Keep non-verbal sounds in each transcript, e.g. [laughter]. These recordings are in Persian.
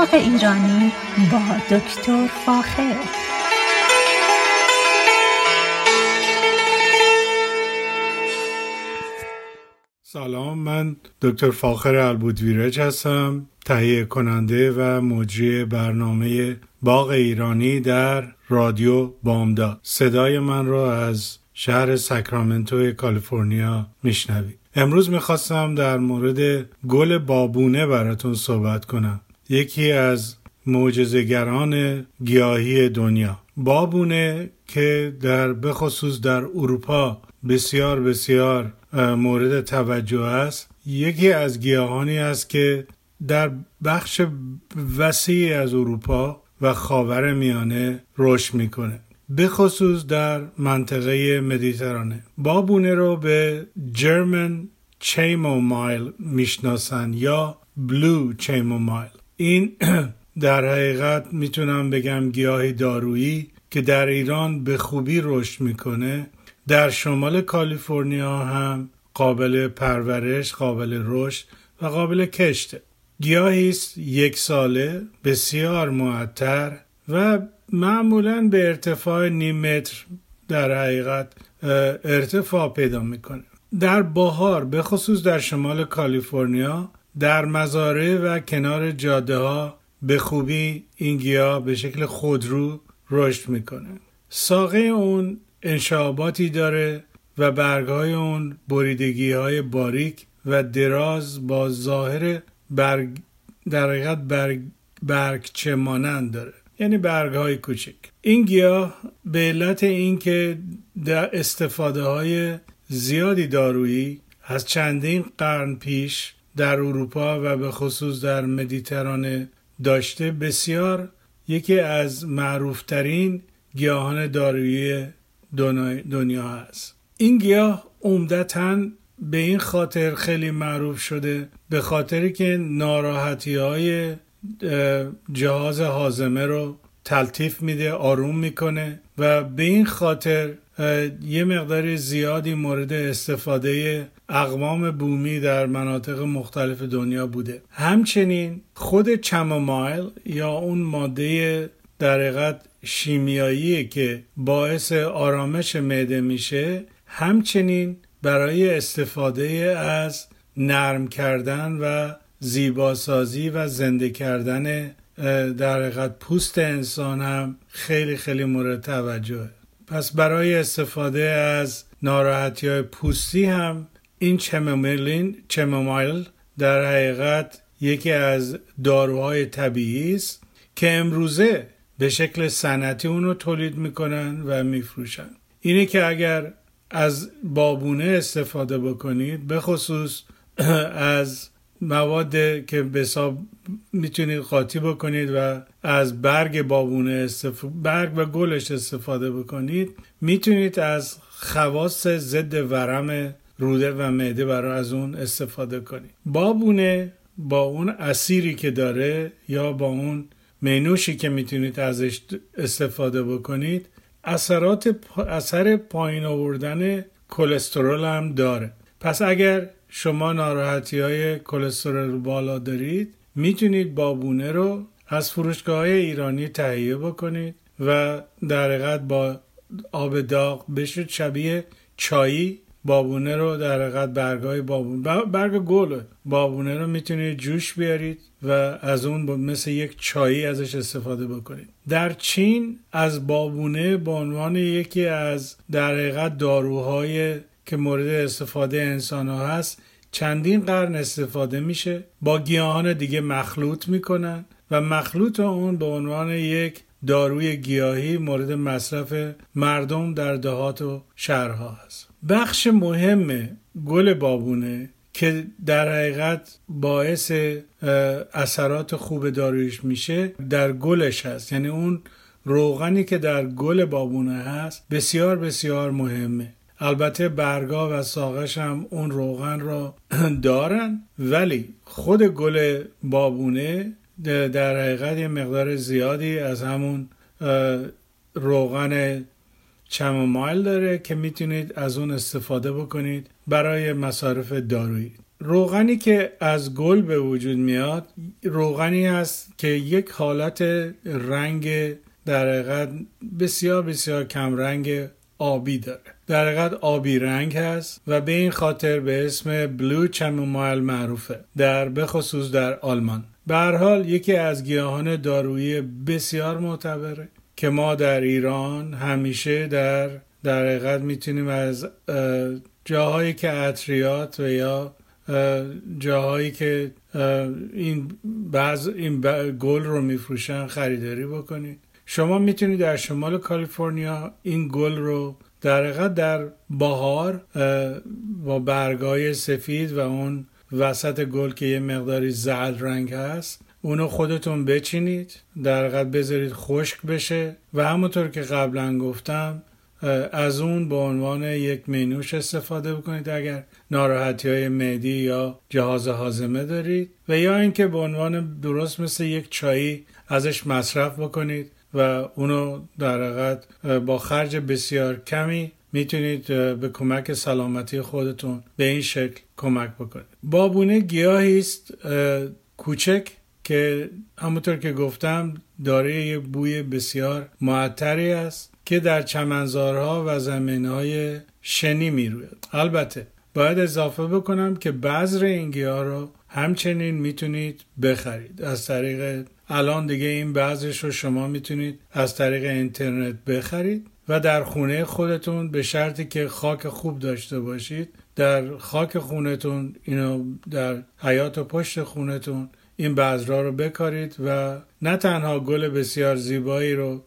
باغ ایرانی با دکتر فاخر. سلام من دکتر فاخر البودویرج هستم تهیه کننده و مجری برنامه باغ ایرانی در رادیو بامداد. صدای من را از شهر ساکرامنتو کالیفرنیا میشنوید. امروز می‌خواستم در مورد گل بابونه براتون صحبت کنم. یکی از معجزهگران گیاهی دنیا. بابونه که در بخصوص در اروپا بسیار بسیار مورد توجه است. یکی از گیاهانی است که در بخش وسیعی از اروپا و خاور میانه رشد می‌کنه. به خصوص در منطقه مدیترانه. بابونه رو به جرمن چیمومایل می‌شناسن یا بلو چیمومایل این [clears throat] در حقیقت می‌تونم بگم گیاهی دارویی که در ایران به خوبی رشد می‌کنه. در شمال کالیفرنیا هم قابل پرورش قابل رشد و قابل کشته. گیاهی است یک ساله بسیار معطر و معمولا به ارتفاع نیم متر در حقیقت ارتفاع پیدا می‌کنه. در بهار به خصوص در شمال کالیفرنیا در مزارع و کنار جاده ها به خوبی این گیاه به شکل خودرو رشد می‌کنه. ساقه اون انشاباتی داره و برگهای اون بریدگی های باریک و دراز با ظاهر برگ در حقیقت برگ برگچه مانند داره. یعنی برگ های کوچک. این گیاه به علت اینکه در استفاده های زیادی دارویی از چندین قرن پیش در اروپا و به خصوص در مدیترانه داشته بسیار یکی از معروفترین گیاهان دارویی دنیا هست. این گیاه عمدتا به این خاطر خیلی معروف شده به خاطری که ناراحتی های جهاز حازمه رو تلطیف میده آروم می‌کنه و به این خاطر یه مقدار زیادی مورد استفاده اقوام بومی در مناطق مختلف دنیا بوده. همچنین خود چمومایل یا اون ماده در شیمیایی که باعث آرامش معده میشه همچنین برای استفاده از نرم کردن و زیباسازی و زنده کردن در پوست انسان هم خیلی خیلی مورد توجهه. پس برای استفاده از ناراحتی های پوستی هم این چمومیلین چمومایل در حقیقت یکی از داروهای طبیعی است که امروزه به شکل سنتی اونو تولید می‌کنن و میفروشن. اینه که اگر از بابونه استفاده بکنید به خصوص [clears throat] از مواد که به حساب می‌تونید قاطی بکنید و از برگ بابونه استف... برگ و گلش استفاده بکنید می‌تونید از خواص ضد ورم روده و معده برای از اون استفاده کنید. بابونه با اون اسیری که داره یا با اون مینوشی که می‌تونید ازش استفاده بکنید اثرات اثر پایین آوردن کلسترول هم داره. پس اگر شما ناراحتی های کلسترول بالا دارید می‌تونید بابونه رو از فروشگاه های ایرانی تهیه بکنید و در حقیقت با آب داغ بشید شبیه چایی بابونه رو در حقیقت برگای بابونه برگ گل بابونه رو می‌تونید جوش بیارید و از اون مثل یک چایی ازش استفاده بکنید. در چین از بابونه به عنوان یکی از در حقیقت داروهای که مورد استفاده انسان ها هست چندین قرن استفاده میشه با گیاهان دیگه مخلوط می‌کنن و مخلوط اون به عنوان یک داروی گیاهی مورد مصرف مردم در دهات و شهرها هست. بخش مهم گل بابونه که در حقیقت باعث اثرات خوب دارویش میشه در گلش هست. یعنی اون روغنی که در گل بابونه هست بسیار بسیار مهمه. البته برگا و ساقش هم اون روغن را [clears throat] دارن ولی خود گل بابونه در حقیقت یه مقدار زیادی از همون روغن چمومایل داره که می‌تونید از اون استفاده بکنید برای مصارف دارویی. روغنی که از گل به وجود میاد روغنی هست که یک حالت رنگ در حقیقت بسیار بسیار کم رنگ آبی داره. در حقیقت آبی رنگ هست و به این خاطر به اسم بلو چمومایل معروفه در بخصوص در آلمان. به هر حال یکی از گیاهان دارویی بسیار معتبره که ما در ایران همیشه در در حقیقت می‌تونیم از جاهایی که عطریات و یا جاهایی که این بعض این گل رو میفروشن خریداری بکنید. شما می‌تونید در شمال کالیفرنیا این گل رو در در بهار با برگای سفید و اون وسط گل که یه مقداری زرد رنگ هست اونو خودتون بچینید در بذارید خشک بشه و همونطور که قبلا گفتم از اون به عنوان یک مینوش استفاده بکنید. اگر ناراحتی های معدی یا جهاز حازمه دارید و یا اینکه به عنوان درست مثل یک چایی ازش مصرف بکنید. و اونو در حقیقت با خرج بسیار کمی می‌تونید به کمک سلامتی خودتون به این شکل کمک بکنید. بابونه گیاهی است کوچک که همونطور که گفتم داره یه بوی بسیار معطری است که در چمنزارها و زمینهای شنی می‌روید. البته باید اضافه بکنم که بذر این گیاه رو همچنین می‌تونید بخرید. از طریق الان دیگه این بعضش رو شما می‌تونید از طریق اینترنت بخرید و در خونه خودتون به شرطی که خاک خوب داشته باشید در خاک خونتون اینو در حیات و پشت خونتون این بذرها رو بکارید و نه تنها گل بسیار زیبایی رو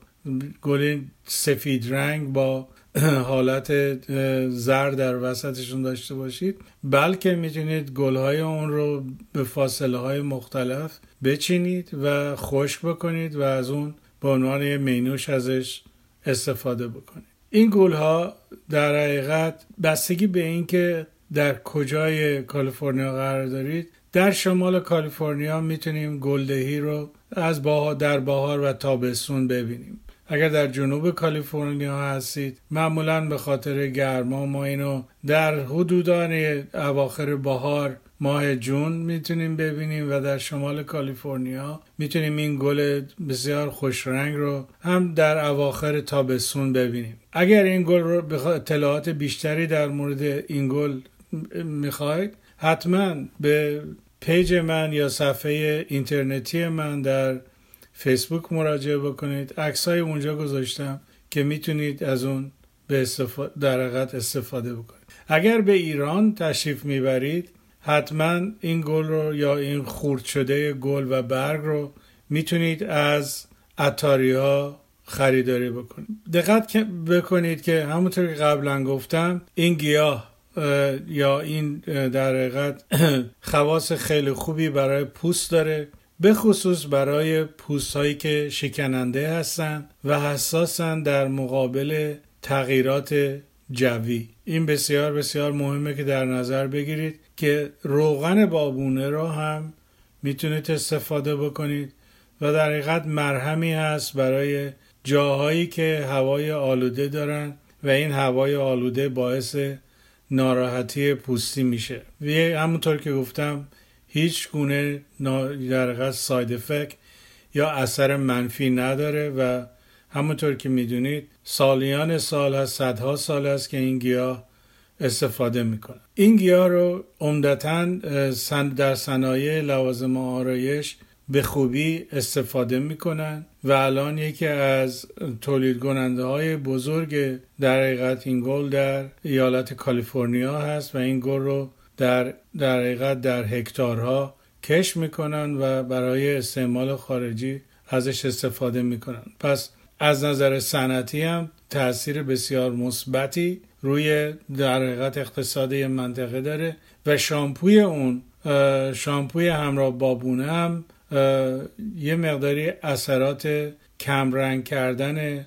گل سفید رنگ با حالت زرد در وسطشون داشته باشید. بلکه می‌تونید گلهای اون رو به فاصله های مختلف بچینید و خشک بکنید و از اون به عنوان یه مینوش ازش استفاده بکنید. این گلها در حقیقت بستگی به اینکه در کجای کالیفرنیا قرار دارید در شمال کالیفرنیا می‌تونیم گلدهی رو از در بهار و تابستون ببینیم. اگر در جنوب کالیفرنیا هستید معمولا به خاطر گرما ما اینو در حدودان اواخر بهار ماه جون می‌تونیم ببینیم و در شمال کالیفرنیا می‌تونیم این گل بسیار خوش رنگ رو هم در اواخر تابستون ببینیم. اگر این گل رو اطلاعات بیشتری در مورد این گل می‌خواید حتما به page من یا صفحه اینترنتی من در فیسبوک مراجعه بکنید. عکس های اونجا گذاشتم که می‌تونید از اون به استفاده در استفاده بکنید. اگر به ایران تشریف می‌برید حتما این گل رو یا این خورد شده گل و برگ رو می‌تونید از عطاری ها خریداری بکنید. دقت بکنید که همونطور که قبلا گفتم این گیاه یا این در حقیقت [clears throat] خواص خیلی خوبی برای پوست داره. به خصوص برای پوست هایی که شکننده هستند و حساسن در مقابل تغییرات جوی. این بسیار بسیار مهمه که در نظر بگیرید که روغن بابونه را هم می‌تونید استفاده بکنید و در حقیقت مرهمی هست برای جاهایی که هوای آلوده دارن و این هوای آلوده باعث ناراحتی پوستی میشه. و همونطور که گفتم هیچ گونه در ساید افکت یا اثر منفی نداره و همونطور که می‌دونید سالیان سال هست صدها سال است که این گیاه استفاده می‌کنه. این گیاه رو عمدتا در صنایع لوازم آرایش به خوبی استفاده می‌کنن و الان یکی از تولید کننده های بزرگ در حقیقت این گل در ایالت کالیفرنیا هست و این گل رو در در حقیقت در هکتارها کش می‌کنن و برای استعمال خارجی ازش استفاده می‌کنن. پس از نظر صنعتی هم تاثیر بسیار مثبتی روی در حقیقت اقتصادی منطقه داره و شامپوی اون شامپوی همراه بابونه هم یه مقداری اثرات کمرنگ کردن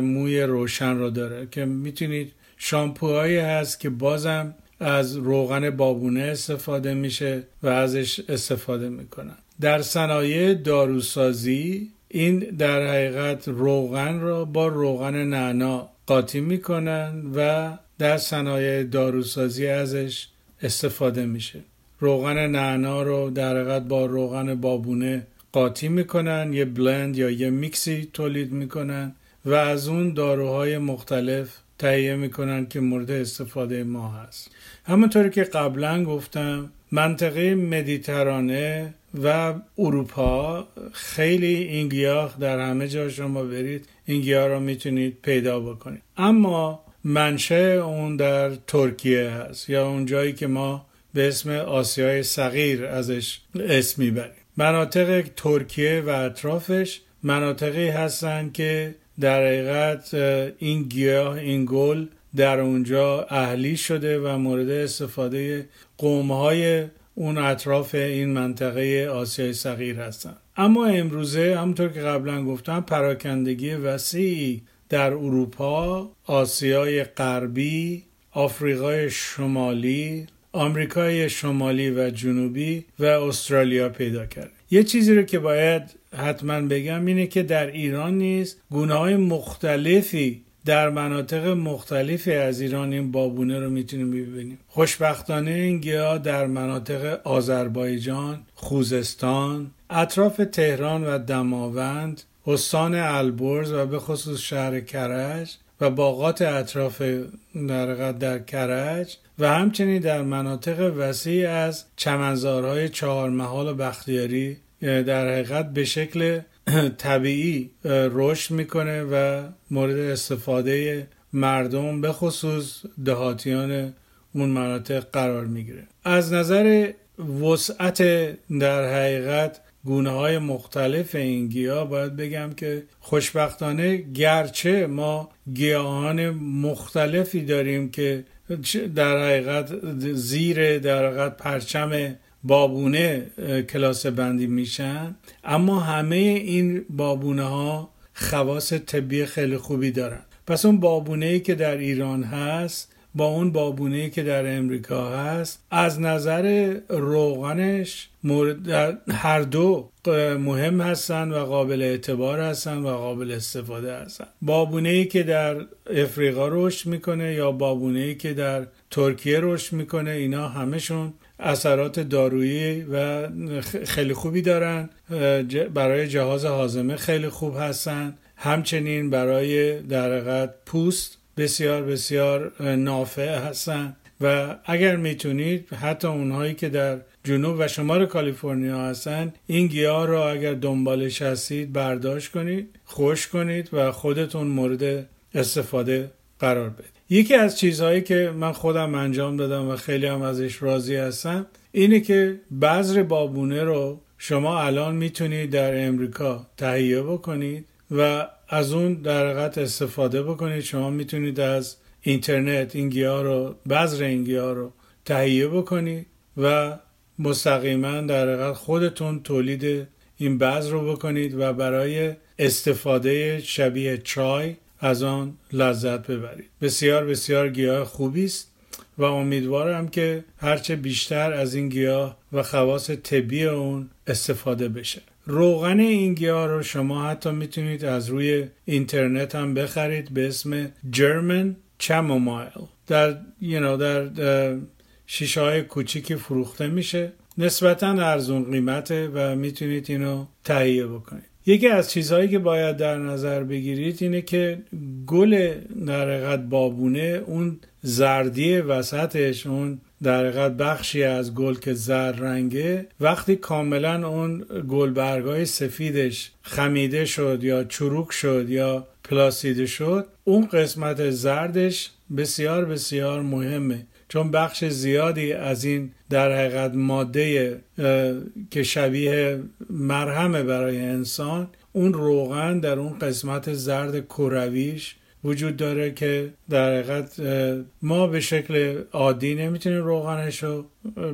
موی روشن رو داره که می‌تونید شامپوهایی هست که بازم از روغن بابونه استفاده میشه و ازش استفاده می‌کنن. در صنایع داروسازی این در حقیقت روغن را با روغن نعنا قاطی می‌کنن و در صنایع داروسازی ازش استفاده میشه. روغن نعنا رو در حقیقت با روغن بابونه قاطی می‌کنن یه بلند یا یه میکسی تولید می‌کنن و از اون داروهای مختلف تهیه می‌کنن که مورد استفاده ما هست. همونطوری که قبلا گفتم منطقه مدیترانه و اروپا خیلی این گیاه در همه جا شما برید این گیاه را می‌تونید پیدا بکنید. اما منشه اون در ترکیه هست یا اون جایی که ما به اسم آسیای صغیر ازش اسم می‌بریم. مناطق ترکیه و اطرافش مناطقی هستند که در حقیقت این گیاه این گل در اونجا اهلی شده و مورد استفاده قومهای اون اطراف این منطقه آسیای صغیر هستند اما امروزه همونطور که قبلا گفتم پراکندگی وسیعی در اروپا، آسیای غربی، آفریقای شمالی، آمریکای شمالی و جنوبی و استرالیا پیدا کرد. یه چیزی رو که باید حتما بگم اینه که در ایران نیز های مختلفی در مناطق مختلفی از ایران این بابونه رو می‌تونیم ببینیم. خوشبختانه این گیاه در مناطق آذربایجان، خوزستان، اطراف تهران و دماوند، استان البرز و به خصوص شهر کرج و باغات اطراف در, در کرج و همچنین در مناطق وسیع از چمنزارهای چهارمحال و بختیاری در حقیقت به شکل [clears throat] طبیعی رشد می‌کنه و مورد استفاده مردم به خصوص دهاتیان اون مناطق قرار می‌گیره. از نظر وسعت در حقیقت گونه های مختلف این گیاه باید بگم که خوشبختانه گرچه ما گیاهان مختلفی داریم که در حقیقت زیر در حقیقت پرچم بابونه کلاس بندی میشن. اما همه این بابونه ها خواص طبی خیلی خوبی دارن. پس اون بابونه ای که در ایران هست با اون بابونه که در امریکا هست از نظر روغنش مورد هر دو مهم هستند و قابل اعتبار هستند و قابل استفاده هستند بابونه ای که در افریقا رشد می‌کنه یا بابونه ای که در ترکیه رشد می‌کنه اینا همشون اثرات دارویی و خیلی خوبی دارن. برای جهاز حازمه خیلی خوب هستن. همچنین برای در پوست بسیار بسیار نافع هستن. و اگر می‌تونید حتی اونهایی که در جنوب و شمال کالیفرنیا هستن این گیاه رو اگر دنبالش هستید برداشت کنید خوش کنید و خودتون مورد استفاده قرار بدید. یکی از چیزهایی که من خودم انجام دادم و خیلی هم ازش راضی هستم اینه که بذر بابونه رو شما الان می‌تونید در امریکا تهیه بکنید و از اون در حقیقت استفاده بکنید. شما می‌تونید از اینترنت این گیاه رو بذر این گیاه رو تهیه بکنید و مستقیما در حقیقت خودتون تولید این بذر رو بکنید و برای استفاده شبیه چای از آن لذت ببرید. بسیار بسیار گیاه خوبی است و امیدوارم که هرچه بیشتر از این گیاه و خواص طبی اون استفاده بشه. روغن این گیاه رو شما حتی می‌تونید از روی اینترنت هم بخرید به اسم German Chamomile. در you know, در شیشه های کوچیکی فروخته میشه. نسبتا ارزون قیمته و می‌تونید اینو تهیه بکنید. یکی از چیزهایی که باید در نظر بگیرید اینه که گل در بابونه اون زردی وسطش اون در بخشی از گل که زرد رنگه وقتی کاملا اون گلبرگای سفیدش خمیده شد یا چروک شد یا پلاسیده شد اون قسمت زردش بسیار بسیار مهمه. چون بخش زیادی از این در حقیقت ماده که شبیه مرهمه برای انسان اون روغن در اون قسمت زرد کرویش وجود داره که در حقیقت ما به شکل عادی نمی‌تونیم روغنش رو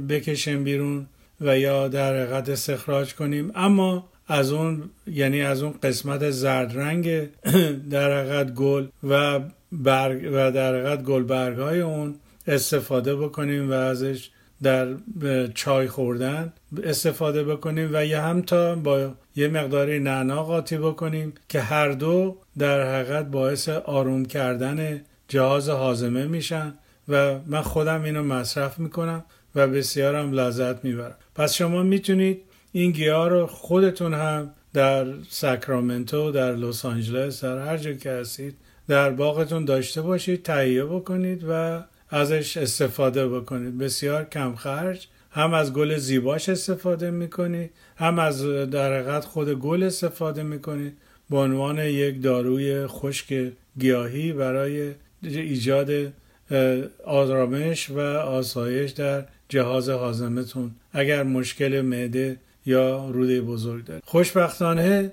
بکشیم بیرون و یا در حقیقت استخراج کنیم. اما از اون یعنی از اون قسمت زرد رنگ [clears throat] در حقیقت گل و برگ و در حقیقت گل برگ های اون استفاده بکنیم و ازش در چای خوردن استفاده بکنیم و یا هم تا با یه مقداری نعنا قاطی بکنیم که هر دو در حقیقت باعث آروم کردن جهاز حازمه میشن و من خودم اینو مصرف می‌کنم و بسیار هم لذت می‌برن پس شما می‌تونید این گیاه رو خودتون هم در ساکرامنتو در لس آنجلس در هر جا که هستید در باغتون داشته باشید تهیه بکنید و ازش استفاده بکنید. بسیار کم خرج. هم از گل زیباش استفاده می‌کنید هم از در خود گل استفاده می‌کنید به عنوان یک داروی خشک گیاهی برای ایجاد آرامش و آسایش در جهاز هاضمتون اگر مشکل معده یا روده بزرگ دارید. خوشبختانه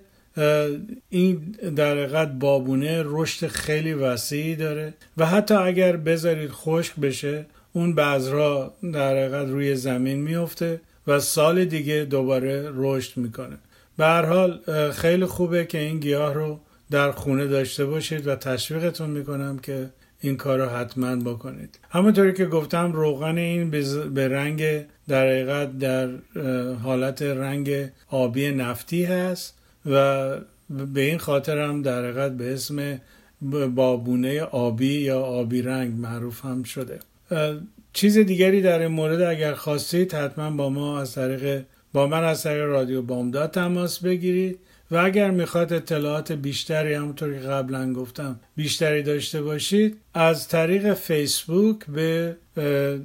این در حقیقت بابونه رشد خیلی وسیعی داره و حتی اگر بذارید خشک بشه اون بذرها در حقیقت روی زمین میفته و سال دیگه دوباره رشد می‌کنه. به هر حال خیلی خوبه که این گیاه رو در خونه داشته باشید و تشویقتون می‌کنم که این کار رو حتما بکنید. همونطوری که گفتم روغن این به رنگ در حقیقت در حالت رنگ آبی نفتی هست. و به این خاطر هم در حقیقت به اسم بابونه آبی یا آبی رنگ معروف هم شده. چیز دیگری در این مورد اگر خواستید حتما با ما از طریق با من از طریق رادیو بامداد تماس بگیرید و اگر می‌خواد اطلاعات بیشتری همونطور که قبلا گفتم بیشتری داشته باشید از طریق فیسبوک به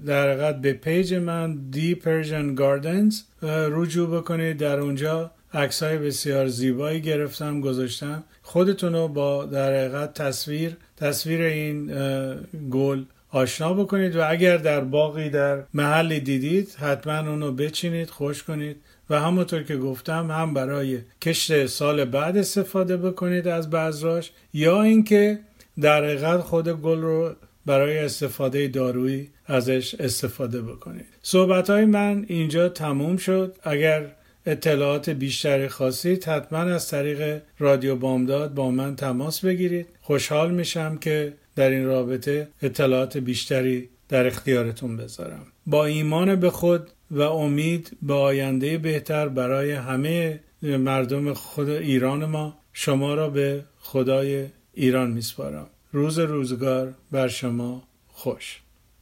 در به پیج من دی Persian Gardens رجوع بکنید. در اونجا عکس های بسیار زیبایی گرفتم گذاشتم. خودتون رو با در حقیقت تصویر تصویر این گل آشنا بکنید و اگر در باقی در محلی دیدید حتما اونو بچینید خوش کنید. و همونطور که گفتم هم برای کشت سال بعد استفاده بکنید از بذراش یا اینکه در حقیقت خود گل رو برای استفاده دارویی ازش استفاده بکنید. صحبت های من اینجا تموم شد. اگر اطلاعات بیشتری خواستید حتما از طریق رادیو بامداد با من تماس بگیرید. خوشحال میشم که در این رابطه اطلاعات بیشتری در اختیارتون بذارم. با ایمان به خود و امید به آینده بهتر برای همه مردم خود ایران ما شما را به خدای ایران میسپارم. روز روزگار بر شما خوش.